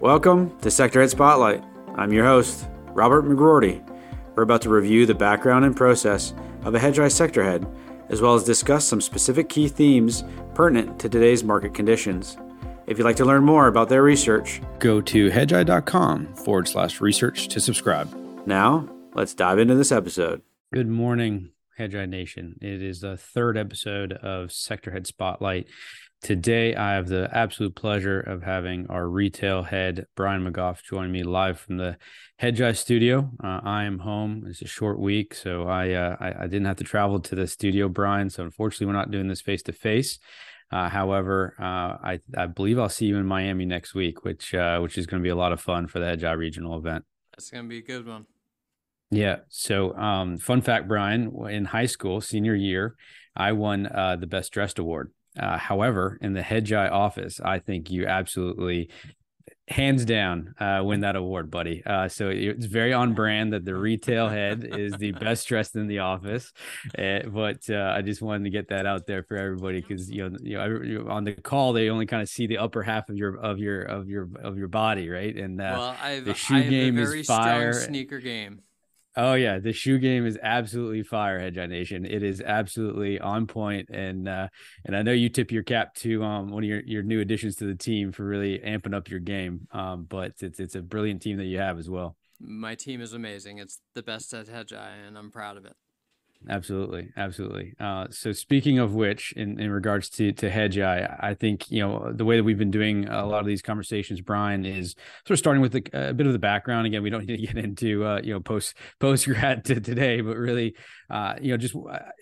Welcome to Sector Head Spotlight. I'm your host, Robert McGroarty. We're about to review the background and process of a Hedgeye sector head, as well as discuss some specific key themes pertinent to today's market conditions. If you'd like to learn more about their research, go to hedgeye.com forward slash research to subscribe. Now, let's dive into this episode. Good morning, Hedgeye Nation. It is the third episode of Sector Head Spotlight. Today, I have the absolute pleasure of having our retail head, Brian McGough, join me live from the Hedgeye studio. Uh, I am home. It's a short week, so I, uh, I, I didn't have to travel to the studio, Brian. So unfortunately, we're not doing this face to face. However, uh, I I believe I'll see you in Miami next week, which uh, which is going to be a lot of fun for the Hedgeye regional event. That's going to be a good one. Yeah. So, um, fun fact, Brian, in high school, senior year, I won uh, the best dressed award. Uh, however, in the Hedgeye office, I think you absolutely hands down uh, win that award, buddy. Uh, so it's very on brand that the retail head is the best dressed in the office. Uh, but uh, I just wanted to get that out there for everybody because you know, you know, on the call they only kind of see the upper half of your of your of your of your body, right? And uh, well, I've, the shoe game is fire. sneaker game. Oh yeah, the shoe game is absolutely fire, Hedgeye Nation. It is absolutely on point, and uh, and I know you tip your cap to um, one of your, your new additions to the team for really amping up your game. Um, but it's it's a brilliant team that you have as well. My team is amazing. It's the best at Hedgeye, and I'm proud of it. Absolutely, absolutely. Uh, so speaking of which, in, in regards to to Hedgeye, I I think you know the way that we've been doing a lot of these conversations, Brian, is sort of starting with a, a bit of the background. Again, we don't need to get into uh, you know post post grad to today, but really, uh, you know, just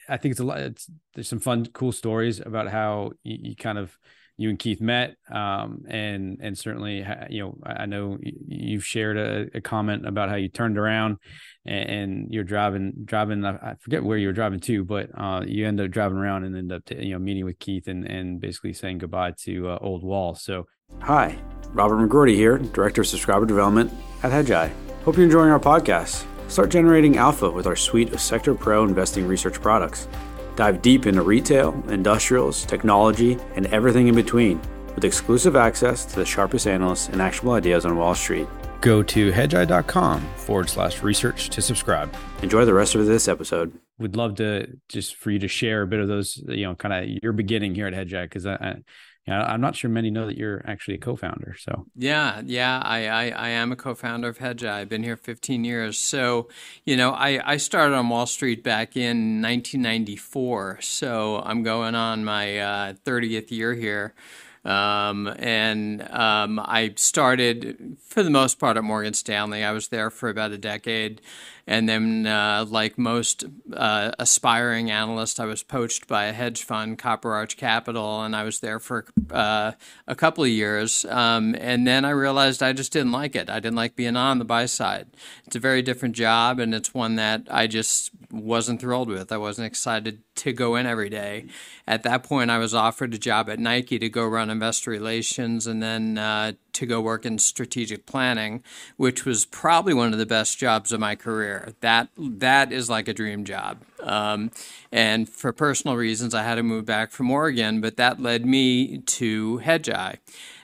I think it's a lot. It's, there's some fun, cool stories about how you, you kind of you and Keith met, um, and and certainly you know I know you've shared a, a comment about how you turned around and, and, you're driving driving I forget where you were driving to, but uh, you end up driving around and end up you know meeting with Keith and and basically saying goodbye to uh, Old Wall. So hi, Robert McGroarty here, Director of Subscriber Development at Hedgeye. Hope you're enjoying our podcast. Start generating alpha with our suite of Sector Pro investing research products. Dive deep into retail, industrials, technology, and everything in between with exclusive access to the sharpest analysts and actionable ideas on Wall Street. Go to hedgeye.com forward slash research to subscribe. Enjoy the rest of this episode. We'd love to just for you to share a bit of those, you know, kind of your beginning here at Hedgeye because I, I yeah, I'm not sure many know that you're actually a co-founder. So yeah, yeah, I, I, I am a co-founder of Hedgeye. I've been here 15 years. So you know, I, I started on Wall Street back in 1994. So I'm going on my uh, 30th year here. Um, and um, I started, for the most part, at Morgan Stanley. I was there for about a decade. And then, uh, like most uh, aspiring analysts, I was poached by a hedge fund, Copper Arch Capital, and I was there for uh, a couple of years. Um, and then I realized I just didn't like it. I didn't like being on the buy side. It's a very different job, and it's one that I just wasn't thrilled with. I wasn't excited to go in every day. At that point, I was offered a job at Nike to go run investor relations and then uh, to go work in strategic planning, which was probably one of the best jobs of my career. That that is like a dream job. Um, and for personal reasons, I had to move back from Oregon, but that led me to Hedgeye.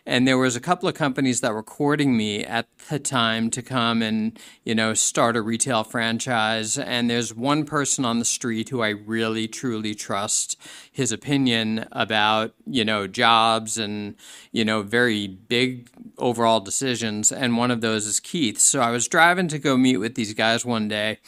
And there was a couple of companies that were courting me at the time to come and, you know, start a retail franchise. And there's one person on the street who I really, truly trust his opinion about, you know, jobs and, you know, very big overall decisions. And one of those is Keith. So I was driving to go meet with these guys one day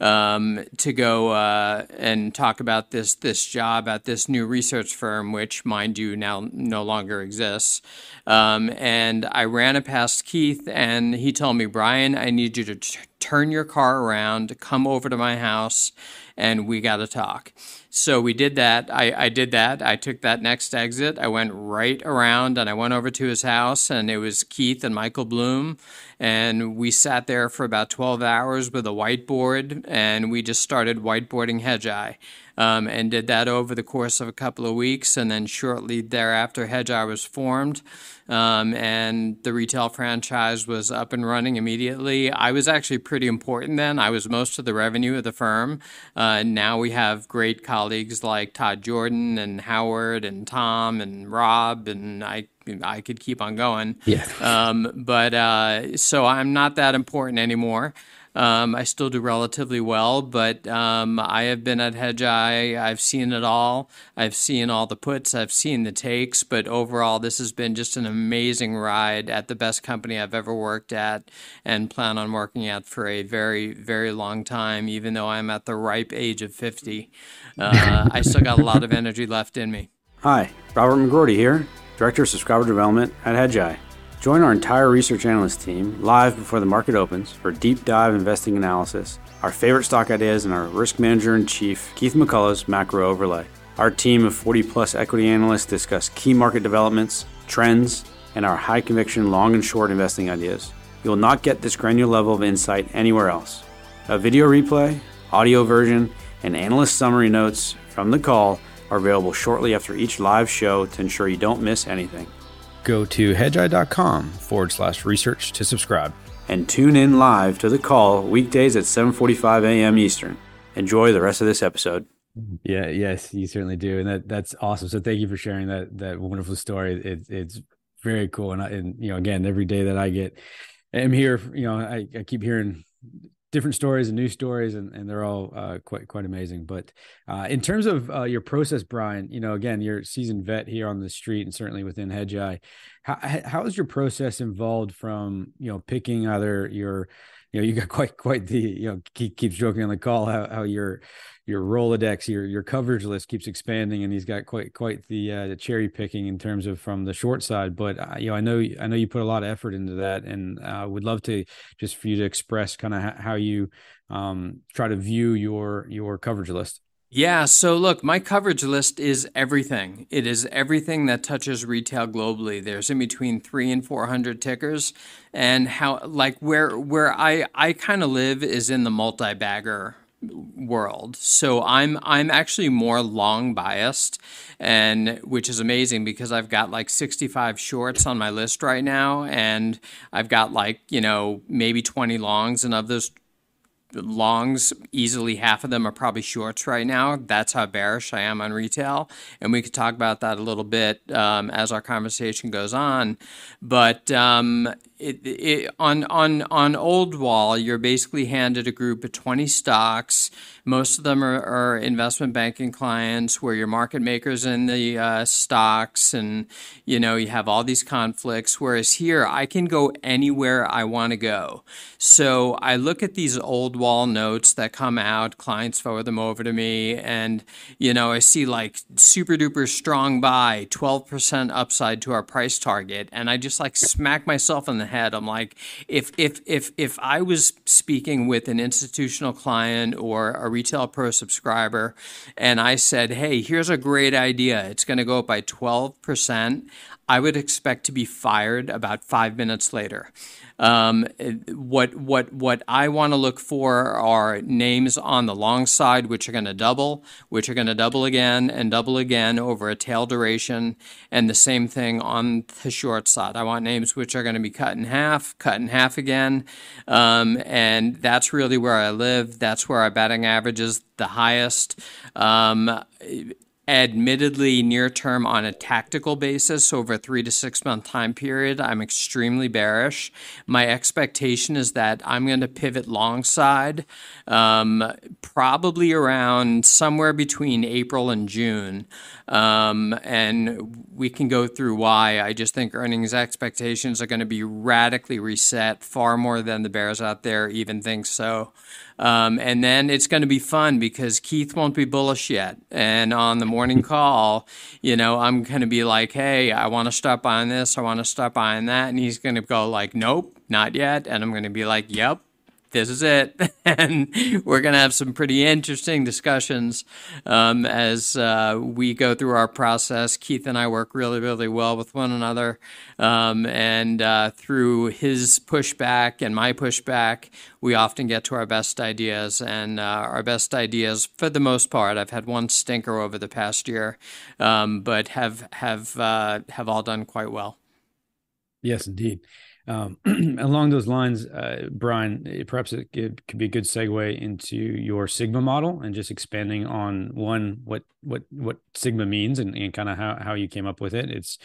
um, to go uh, and talk about this this job at this new research firm, which, mind you, now no longer exists. Um, and I ran it past Keith, and he told me, Brian, I need you to turn your car around, come over to my house, and we got to talk. So we did that. I, I did that. I took that next exit. I went right around and I went over to his house, and it was Keith and Michael Blum. And we sat there for about 12 hours with a whiteboard, and we just started whiteboarding Hedgeye um, and did that over the course of a couple of weeks. And then shortly thereafter, Hedgeye was formed, um, and the retail franchise was up and running immediately. I was actually pretty important then. I was most of the revenue of the firm. Uh, now we have great colleagues like Todd Jordan and Howard and Tom and Rob, and I I could keep on going. Yeah. Um, but uh, so I'm not that important anymore. Um, I still do relatively well, but um, I have been at Hedgeye. I've seen it all. I've seen all the puts. I've seen the takes. But overall, this has been just an amazing ride at the best company I've ever worked at, and plan on working at for a very, very long time. Even though I'm at the ripe age of 50, uh, I still got a lot of energy left in me. Hi, Robert McGroarty here, Director of Subscriber Development at Hedgeye. Join our entire research analyst team live before the market opens for deep dive investing analysis, our favorite stock ideas, and our risk manager in chief, Keith McCullough's macro overlay. Our team of 40 plus equity analysts discuss key market developments, trends, and our high conviction long and short investing ideas. You will not get this granular level of insight anywhere else. A video replay, audio version, and analyst summary notes from the call are available shortly after each live show to ensure you don't miss anything go to hedgeye.com forward slash research to subscribe. And tune in live to the call weekdays at 7.45 a.m. Eastern. Enjoy the rest of this episode. Yeah, yes, you certainly do. And that that's awesome. So thank you for sharing that that wonderful story. It, it's very cool. And, I, and, you know, again, every day that I get, I'm here, you know, I, I keep hearing different stories and new stories and, and they're all uh, quite quite amazing. But uh, in terms of uh, your process brian you know again you're seasoned vet here on the street and certainly within hedgeye. How, how is your process involved from you know picking either your you know you got quite quite the you know keep, keeps joking on the call how, how your your Rolodex, your your coverage list keeps expanding, and he's got quite quite the uh, the cherry picking in terms of from the short side. But uh, you know, I know I know you put a lot of effort into that, and uh, would love to just for you to express kind of how you um, try to view your your coverage list. Yeah, so look, my coverage list is everything. It is everything that touches retail globally. There's in between 3 and 400 tickers and how like where where I I kind of live is in the multi-bagger world. So I'm I'm actually more long biased and which is amazing because I've got like 65 shorts on my list right now and I've got like, you know, maybe 20 longs and of those longs, easily half of them are probably shorts right now. That's how bearish I am on retail. And we could talk about that a little bit um, as our conversation goes on. But um, it, it, on on on old wall, you're basically handed a group of 20 stocks. Most of them are, are investment banking clients, where you're market makers in the uh, stocks, and you know you have all these conflicts. Whereas here, I can go anywhere I want to go. So I look at these old wall notes that come out. Clients forward them over to me, and you know I see like super duper strong buy, 12% upside to our price target, and I just like smack myself in the head. I'm like, if if if if I was speaking with an institutional client or a retail pro subscriber, and I said, hey, here's a great idea. It's going to go up by 12%. I would expect to be fired about five minutes later. Um, what what what I want to look for are names on the long side, which are going to double, which are going to double again and double again over a tail duration, and the same thing on the short side. I want names which are going to be cut in half, cut in half again, um, and that's really where I live. That's where our batting average is the highest. Um, admittedly near term on a tactical basis over a three to six month time period i'm extremely bearish. My expectation is that i'm going to pivot long side um, probably around somewhere between april and june. Um, and we can go through why. I just think earnings expectations are going to be radically reset far more than the bears out there even think so um, and then it's going to be fun because Keith won't be bullish yet. And on the morning call, you know, I'm going to be like, hey, I want to start buying this. I want to start buying that. And he's going to go like, nope, not yet. And I'm going to be like, yep, this is it. and we're going to have some pretty interesting discussions um, as uh, we go through our process. Keith and I work really, really well with one another. Um, and uh, through his pushback and my pushback, we often get to our best ideas. And uh, our best ideas, for the most part, I've had one stinker over the past year, um, but have, have, uh, have all done quite well. Yes, indeed. Um, along those lines, uh, Brian, perhaps it could, could, be a good segue into your Sigma model and just expanding on one what what what Sigma means and, and kind of how, how you came up with it. It's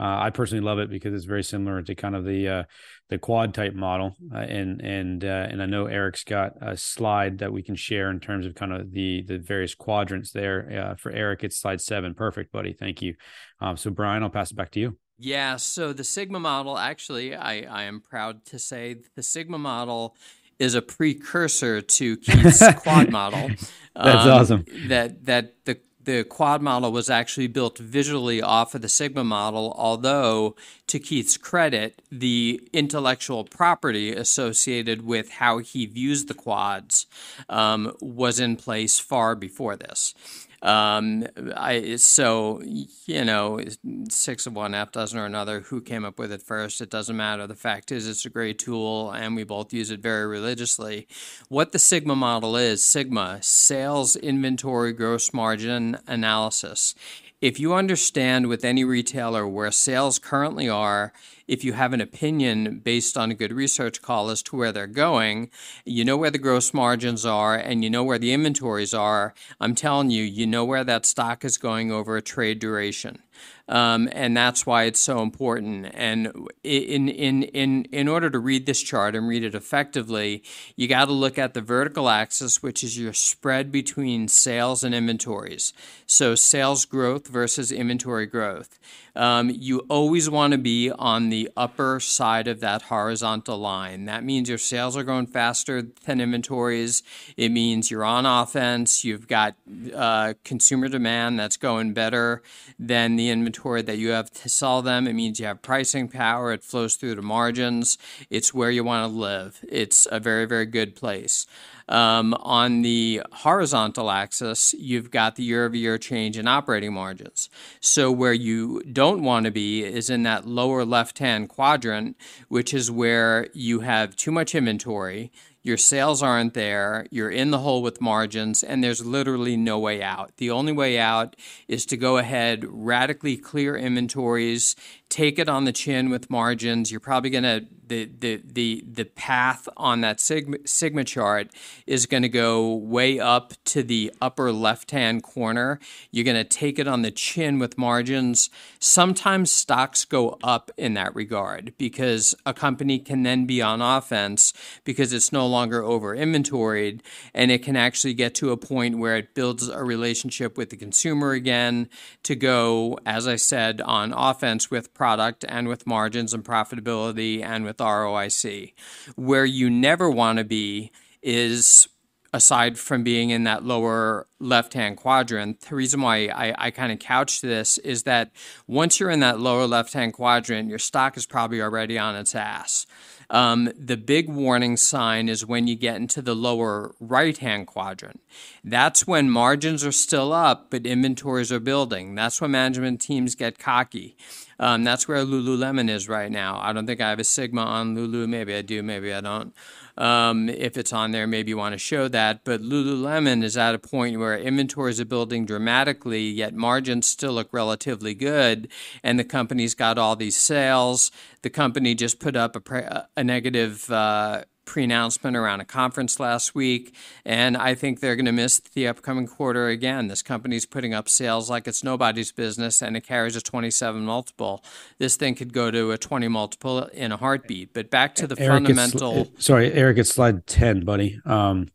uh, I personally love it because it's very similar to kind of the uh, the quad type model, uh, and and uh, and I know Eric's got a slide that we can share in terms of kind of the the various quadrants there. Uh, for Eric, it's slide seven. Perfect, buddy. Thank you. Um, so Brian, I'll pass it back to you. Yeah, so the Sigma model, actually, I, I am proud to say the Sigma model is a precursor to Keith's quad model. That's um, awesome. That that the the quad model was actually built visually off of the Sigma model, although, to Keith's credit, the intellectual property associated with how he views the quads um, was in place far before this. Um, I so you know six of one, half dozen or another. Who came up with it first? It doesn't matter. The fact is, it's a great tool, and we both use it very religiously. What the Sigma model is: Sigma sales inventory gross margin analysis. If you understand with any retailer where sales currently are if you have an opinion based on a good research call as to where they're going, you know where the gross margins are and you know where the inventories are. I'm telling you, you know where that stock is going over a trade duration. Um, and that's why it's so important. And in in in in order to read this chart and read it effectively, you got to look at the vertical axis, which is your spread between sales and inventories. So sales growth versus inventory growth. Um, you always want to be on the upper side of that horizontal line. That means your sales are growing faster than inventories. It means you're on offense. You've got uh, consumer demand that's going better than the inventory that you have to sell them. It means you have pricing power. It flows through the margins. It's where you want to live. It's a very, very good place. Um, on the horizontal axis, you've got the year over year change in operating margins. So, where you don't want to be is in that lower left hand quadrant, which is where you have too much inventory your sales aren't there, you're in the hole with margins, and there's literally no way out. The only way out is to go ahead, radically clear inventories, take it on the chin with margins. You're probably going to the the the the path on that sigma, sigma chart is going to go way up to the upper left hand corner. You're going to take it on the chin with margins. Sometimes stocks go up in that regard because a company can then be on offense because it's no longer over inventoried and it can actually get to a point where it builds a relationship with the consumer again to go as I said on offense with product and with margins and profitability and with ROIC. Where you never want to be is aside from being in that lower left hand quadrant, the reason why I, I kind of couch this is that once you're in that lower left hand quadrant, your stock is probably already on its ass. Um, the big warning sign is when you get into the lower right hand quadrant. That's when margins are still up, but inventories are building. That's when management teams get cocky. Um, that's where Lululemon is right now. I don't think I have a Sigma on Lulu. Maybe I do, maybe I don't. Um, if it's on there, maybe you want to show that. But Lululemon is at a point where inventories are building dramatically, yet margins still look relatively good. And the company's got all these sales. The company just put up a, pre- a negative. Uh, pre-announcement around a conference last week, and I think they're going to miss the upcoming quarter again. This company's putting up sales like it's nobody's business, and it carries a 27 multiple. This thing could go to a 20 multiple in a heartbeat. But back to the Eric, fundamental. sorry, Eric, it's slide 10, buddy. Um,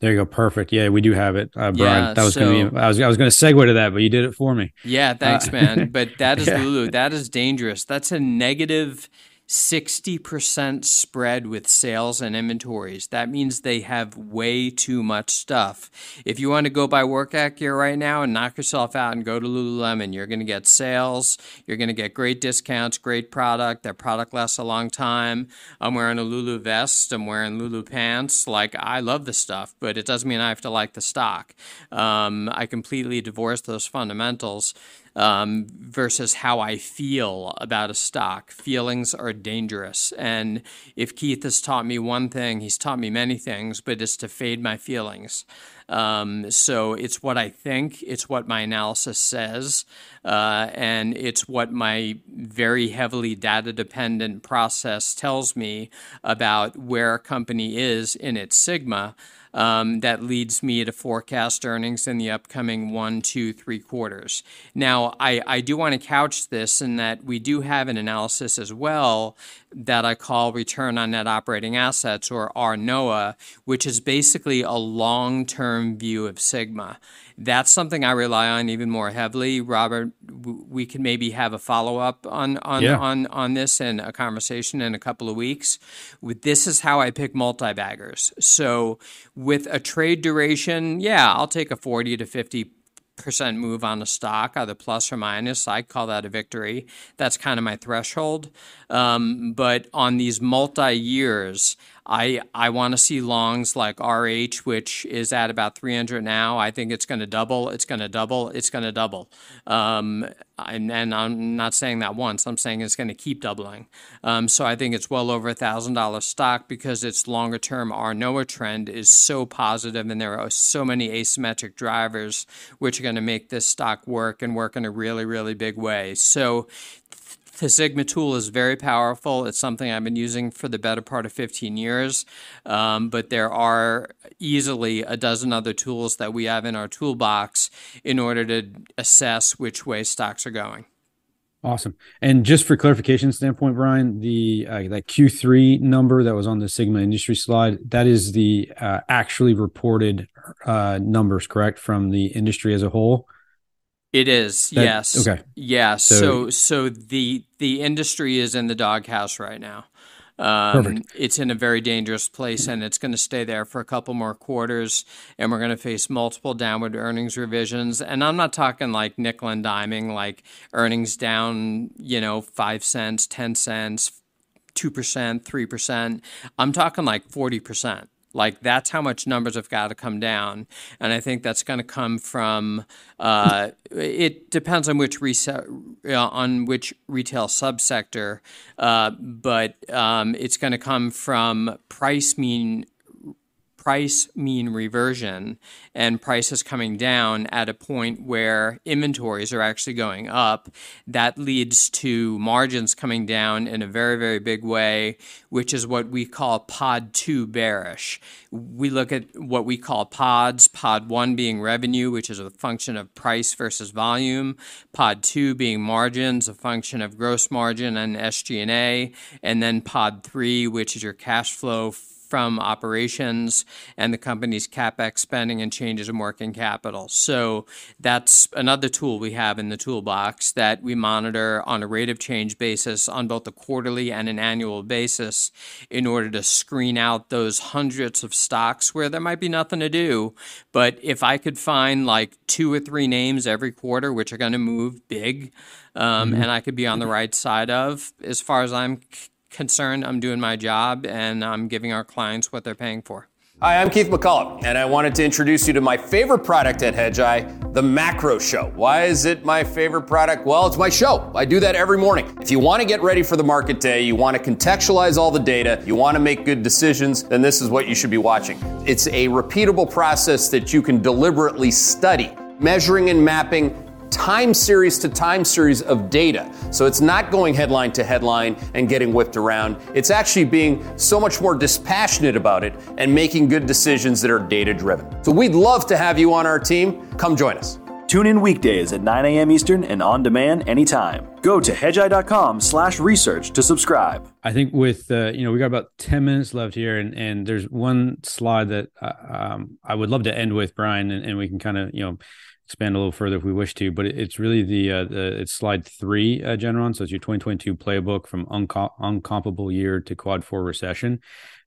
there you go. Perfect. Yeah, we do have it, uh, Brian. Yeah, that was so, going to be. I was. I was going to segue to that, but you did it for me. Yeah, thanks, uh, man. But that is yeah. Lulu. That is dangerous. That's a negative 60% spread with sales and inventories. That means they have way too much stuff. If you want to go buy work gear right now and knock yourself out and go to Lululemon, you're going to get sales, you're going to get great discounts, great product. Their product lasts a long time. I'm wearing a Lulu vest, I'm wearing Lulu pants. Like, I love the stuff, but it doesn't mean I have to like the stock. Um, I completely divorce those fundamentals um, versus how I feel about a stock. Feelings are dangerous. And if Keith has taught me one thing, he's taught me many things, but it's to fade my feelings. Um, so it's what I think, it's what my analysis says, uh, and it's what my very heavily data dependent process tells me about where a company is in its sigma um, that leads me to forecast earnings in the upcoming one, two, three quarters. Now, I, I do want to couch this in that we do have an analysis as well that I call return on net operating assets or RNOA, which is basically a long term view of Sigma that's something I rely on even more heavily. Robert, we can maybe have a follow up on on, yeah. on on this and a conversation in a couple of weeks. This is how I pick multi baggers. So with a trade duration, yeah, I'll take a forty to fifty percent move on the stock, either plus or minus. I call that a victory. That's kind of my threshold. Um, but on these multi years, I I want to see longs like RH, which is at about 300 now. I think it's going to double. It's going to double. It's going to double. Um, and, and, I'm not saying that once. I'm saying it's going to keep doubling. Um, so I think it's well over a thousand dollar stock because its longer term RNOA trend is so positive, and there are so many asymmetric drivers which are going to make this stock work and work in a really really big way. So the Sigma tool is very powerful. It's something I've been using for the better part of 15 years, um, but there are easily a dozen other tools that we have in our toolbox in order to assess which way stocks are going. Awesome. And just for clarification standpoint, Brian, the uh, that Q3 number that was on the Sigma industry slide, that is the uh, actually reported uh, numbers, correct, from the industry as a whole. It is, that, yes. Okay. Yeah. So, so, so the the industry is in the doghouse right now. Um, Perfect. It's in a very dangerous place, and it's going to stay there for a couple more quarters. And we're going to face multiple downward earnings revisions. And I'm not talking like nickel and diming, like earnings down, you know, five cents, ten cents, two percent, three percent. I'm talking like forty percent. Like that's how much numbers have got to come down, and I think that's going to come from. Uh, it depends on which retail uh, on which retail subsector, uh, but um, it's going to come from price mean price mean reversion and prices coming down at a point where inventories are actually going up, that leads to margins coming down in a very, very big way, which is what we call pod two bearish. We look at what we call pods, pod one being revenue, which is a function of price versus volume, pod two being margins, a function of gross margin and SG&A, and then pod three, which is your cash flow from operations and the company's capex spending and changes in working capital. So that's another tool we have in the toolbox that we monitor on a rate of change basis on both a quarterly and an annual basis in order to screen out those hundreds of stocks where there might be nothing to do. But if I could find like two or three names every quarter which are going to move big, um, mm-hmm. and I could be on the right side of, as far as I'm concerned, I'm doing my job and I'm giving our clients what they're paying for. Hi, I'm Keith McCullough, and I wanted to introduce you to my favorite product at Hedgeye, the Macro Show. Why is it my favorite product? Well, it's my show. I do that every morning. If you want to get ready for the market day, you want to contextualize all the data, you want to make good decisions, then this is what you should be watching. It's a repeatable process that you can deliberately study, measuring and mapping time series to time series of data. So it's not going headline to headline and getting whipped around. It's actually being so much more dispassionate about it and making good decisions that are data driven. So we'd love to have you on our team. Come join us. Tune in weekdays at 9 a.m. Eastern and on demand anytime. Go to hedgeye.com slash research to subscribe. I think with, uh, you know, we got about 10 minutes left here and, and there's one slide that uh, um, I would love to end with, Brian, and, and we can kind of, you know, expand a little further if we wish to, but it's really the, uh, the it's slide three, uh, Generon. So it's your 2022 playbook from uncomparable year to quad four recession.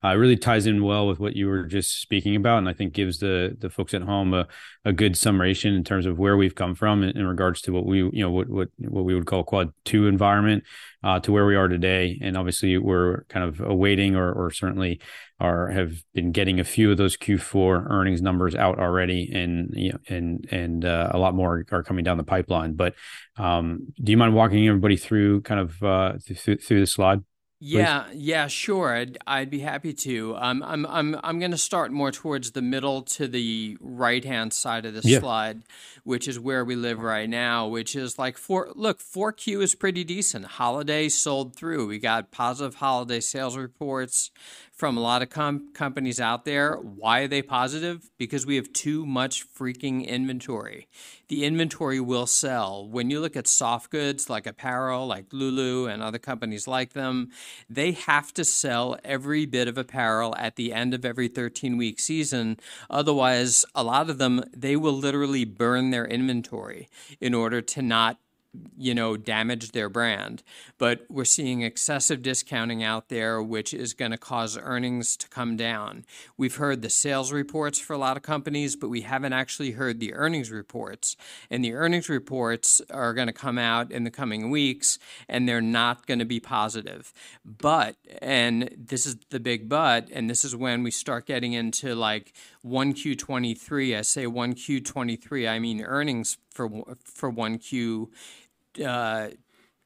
Uh, it really ties in well with what you were just speaking about, and I think gives the the folks at home a, a good summation in terms of where we've come from in, in regards to what we you know what what what we would call quad two environment uh, to where we are today. And obviously, we're kind of awaiting or or certainly are have been getting a few of those Q4 earnings numbers out already, and you know, and and uh, a lot more are coming down the pipeline. But um, do you mind walking everybody through kind of uh, through, through the slide? Yeah, yeah, sure. I'd, I'd be happy to. Um, I'm I'm I'm going to start more towards the middle to the right hand side of the yeah. slide, which is where we live right now. Which is like four. Look, four Q is pretty decent. Holiday sold through. We got positive holiday sales reports from a lot of com- companies out there. Why are they positive? Because we have too much freaking inventory. The inventory will sell. When you look at soft goods like apparel, like Lulu and other companies like them, they have to sell every bit of apparel at the end of every 13 week season. Otherwise, a lot of them, they will literally burn their inventory in order to not you know, damage their brand. But we're seeing excessive discounting out there, which is going to cause earnings to come down. We've heard the sales reports for a lot of companies, but we haven't actually heard the earnings reports. And the earnings reports are going to come out in the coming weeks, and they're not going to be positive. But, and this is the big but, and this is when we start getting into like 1Q23. I say 1Q23, I mean earnings for for 1Q uh,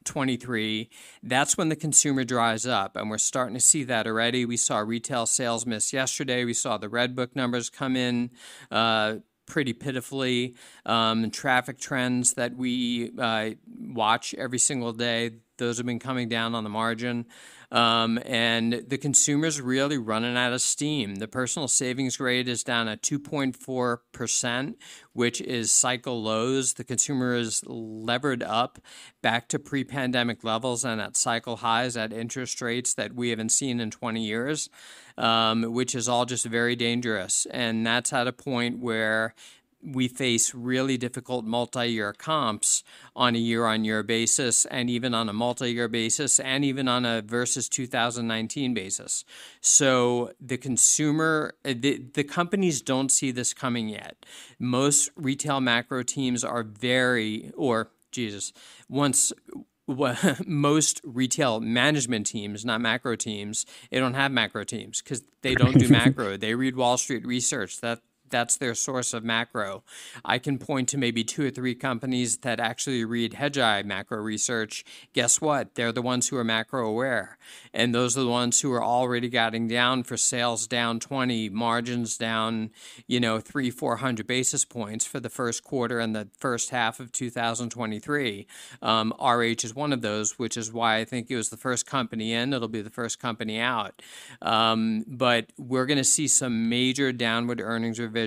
23, that's when the consumer dries up. And we're starting to see that already. We saw retail sales miss yesterday. We saw the Red Book numbers come in. Uh, pretty pitifully. Um, traffic trends that we uh, watch every single day, those have been coming down on the margin. Um, and the consumer's really running out of steam. The personal savings rate is down at 2.4%, which is cycle lows. The consumer is levered up back to pre pandemic levels and at cycle highs at interest rates that we haven't seen in 20 years, um, which is all just very dangerous. And that's at a point where we face really difficult multi-year comps on a year-on-year basis and even on a multi-year basis and even on a versus 2019 basis so the consumer the, the companies don't see this coming yet most retail macro teams are very or jesus once most retail management teams, not macro teams, they don't have macro teams because they don't do macro. They read Wall Street research. That that's their source of macro. I can point to maybe two or three companies that actually read Hedgeye macro research. Guess what? They're the ones who are macro aware. And those are the ones who are already getting down for sales down 20, margins down, you know, three, 400 basis points for the first quarter and the first half of 2023. Um, RH is one of those, which is why I think it was the first company in. It'll be the first company out. Um, but we're going to see some major downward earnings revisions.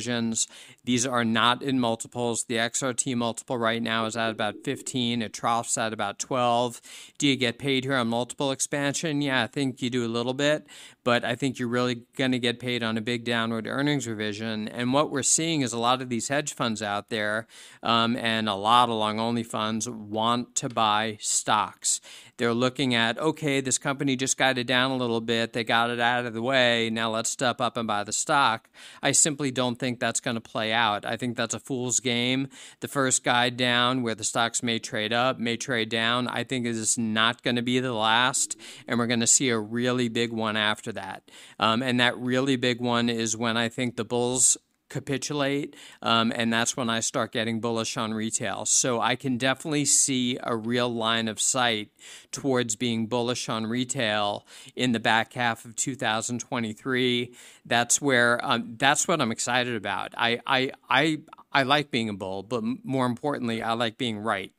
These are not in multiples. The XRT multiple right now is at about 15. It troughs at about 12. Do you get paid here on multiple expansion? Yeah, I think you do a little bit, but I think you're really going to get paid on a big downward earnings revision. And what we're seeing is a lot of these hedge funds out there um, and a lot of long only funds want to buy stocks. They're looking at, okay, this company just got it down a little bit. They got it out of the way. Now let's step up and buy the stock. I simply don't think that's going to play out. I think that's a fool's game. The first guide down where the stocks may trade up, may trade down, I think is not going to be the last. And we're going to see a really big one after that. Um, and that really big one is when I think the bulls capitulate, um, and that's when I start getting bullish on retail. So I can definitely see a real line of sight towards being bullish on retail in the back half of 2023. That's where um, that's what I'm excited about. I I I I like being a bull, but more importantly, I like being right.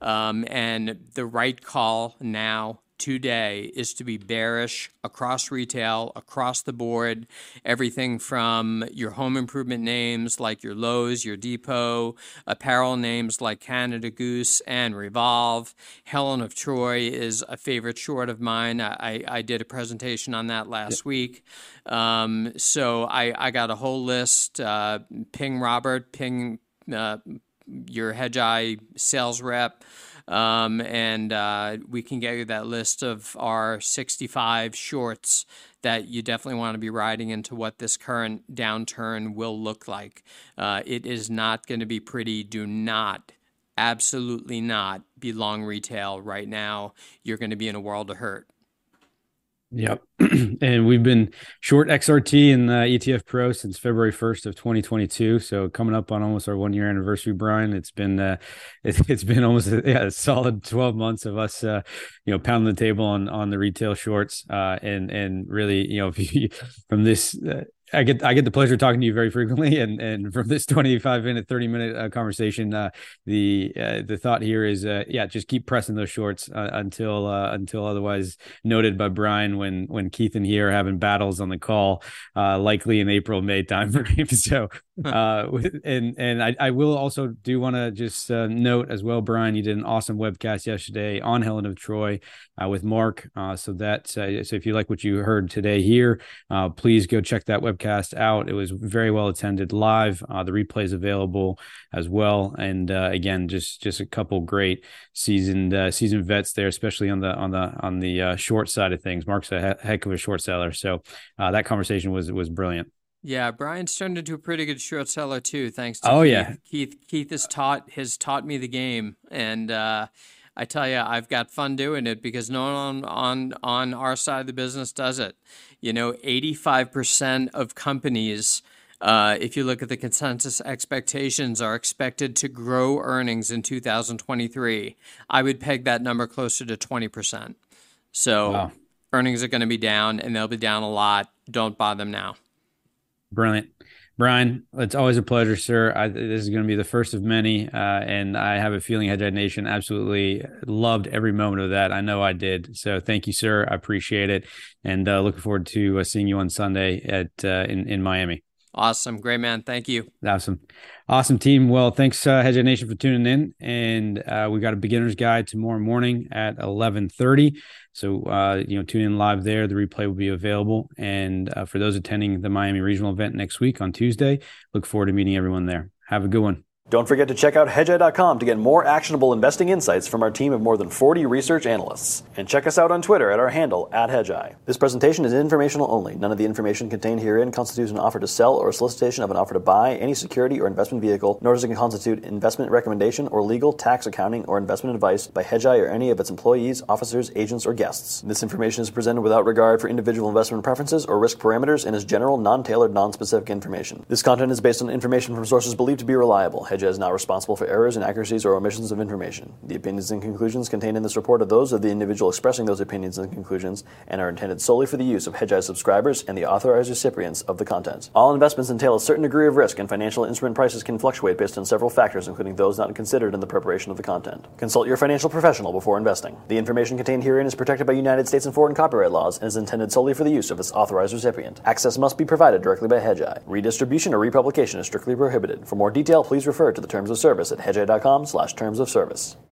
Um, and the right call now today is to be bearish across retail, across the board, everything from your home improvement names like your Lowe's, your Depot, apparel names like Canada Goose and Revolve. Helen of Troy is a favorite short of mine. I, I did a presentation on that last yep. week. Um, so I, I got a whole list. Uh, ping Robert, ping uh, your Hedgeye sales rep. Um, and uh, we can get you that list of our 65 shorts that you definitely want to be riding into what this current downturn will look like. Uh, it is not going to be pretty. Do not, absolutely not, be long retail right now. You're going to be in a world of hurt. Yep. and we've been short XRT and uh, ETF Pro since February 1st of 2022. So coming up on almost our one year anniversary, Brian, it's been, uh, it, has been almost a, yeah, a, solid 12 months of us, uh, you know, pounding the table on, on the retail shorts. Uh, and, and really, you know, you, from this, uh, I get I get the pleasure of talking to you very frequently, and and from this twenty five minute, thirty minute uh, conversation, uh, the uh, the thought here is, uh, yeah, just keep pressing those shorts uh, until uh, until otherwise noted by Brian when when Keith and he are having battles on the call, likely in April May timeframe. so, and and I, I will also do want to just note as well, Brian, you did an awesome webcast yesterday on Helen of Troy with Mark. so that so if you like what you heard today here, please go check that webcast podcast out. It was very well attended live. Uh, the replay is available as well. And uh, again, just just a couple great seasoned uh, seasoned vets there, especially on the on the on the uh, short side of things. Mark's a he- heck of a short seller, so uh, that conversation was was brilliant. Yeah, Brian's turned into a pretty good short seller too, thanks to oh Keith. yeah Keith Keith has taught has taught me the game and. uh I tell you, I've got fun doing it because no one on, on, on our side of the business does it. You know, 85% of companies, uh, if you look at the consensus expectations, are expected to grow earnings in 2023. I would peg that number closer to 20%. So wow. earnings are going to be down and they'll be down a lot. Don't buy them now. Brilliant. Brian, it's always a pleasure, sir. I, this is going to be the first of many, uh, and I have a feeling Hedgeye Nation absolutely loved every moment of that. I know I did. So thank you, sir. I appreciate it, and uh, looking forward to uh, seeing you on Sunday at uh, in in Miami. Awesome, great man. Thank you. Awesome, awesome team. Well, thanks, uh, Hedgeye Nation, for tuning in, and uh, we got a beginner's guide tomorrow morning at eleven thirty. So, uh, you know, tune in live there. The replay will be available. And uh, for those attending the Miami Regional event next week on Tuesday, look forward to meeting everyone there. Have a good one. Don't forget to check out hedgeye.com to get more actionable investing insights from our team of more than 40 research analysts. And check us out on Twitter at our handle, at hedgeye. This presentation is informational only. None of the information contained herein constitutes an offer to sell or a solicitation of an offer to buy any security or investment vehicle, nor does it constitute investment recommendation or legal, tax, accounting, or investment advice by hedgeye or any of its employees, officers, agents, or guests. This information is presented without regard for individual investment preferences or risk parameters and is general, non-tailored, non-specific information. This content is based on information from sources believed to be reliable. Hedgeye is not responsible for errors, inaccuracies, or omissions of information. The opinions and conclusions contained in this report are those of the individual expressing those opinions and conclusions and are intended solely for the use of Hedgeye subscribers and the authorized recipients of the content. All investments entail a certain degree of risk, and financial instrument prices can fluctuate based on several factors, including those not considered in the preparation of the content. Consult your financial professional before investing. The information contained herein is protected by United States and foreign copyright laws and is intended solely for the use of its authorized recipient. Access must be provided directly by Hedgeye. Redistribution or republication is strictly prohibited. For more detail, please refer to the terms of service at hedgeye.com slash terms of service.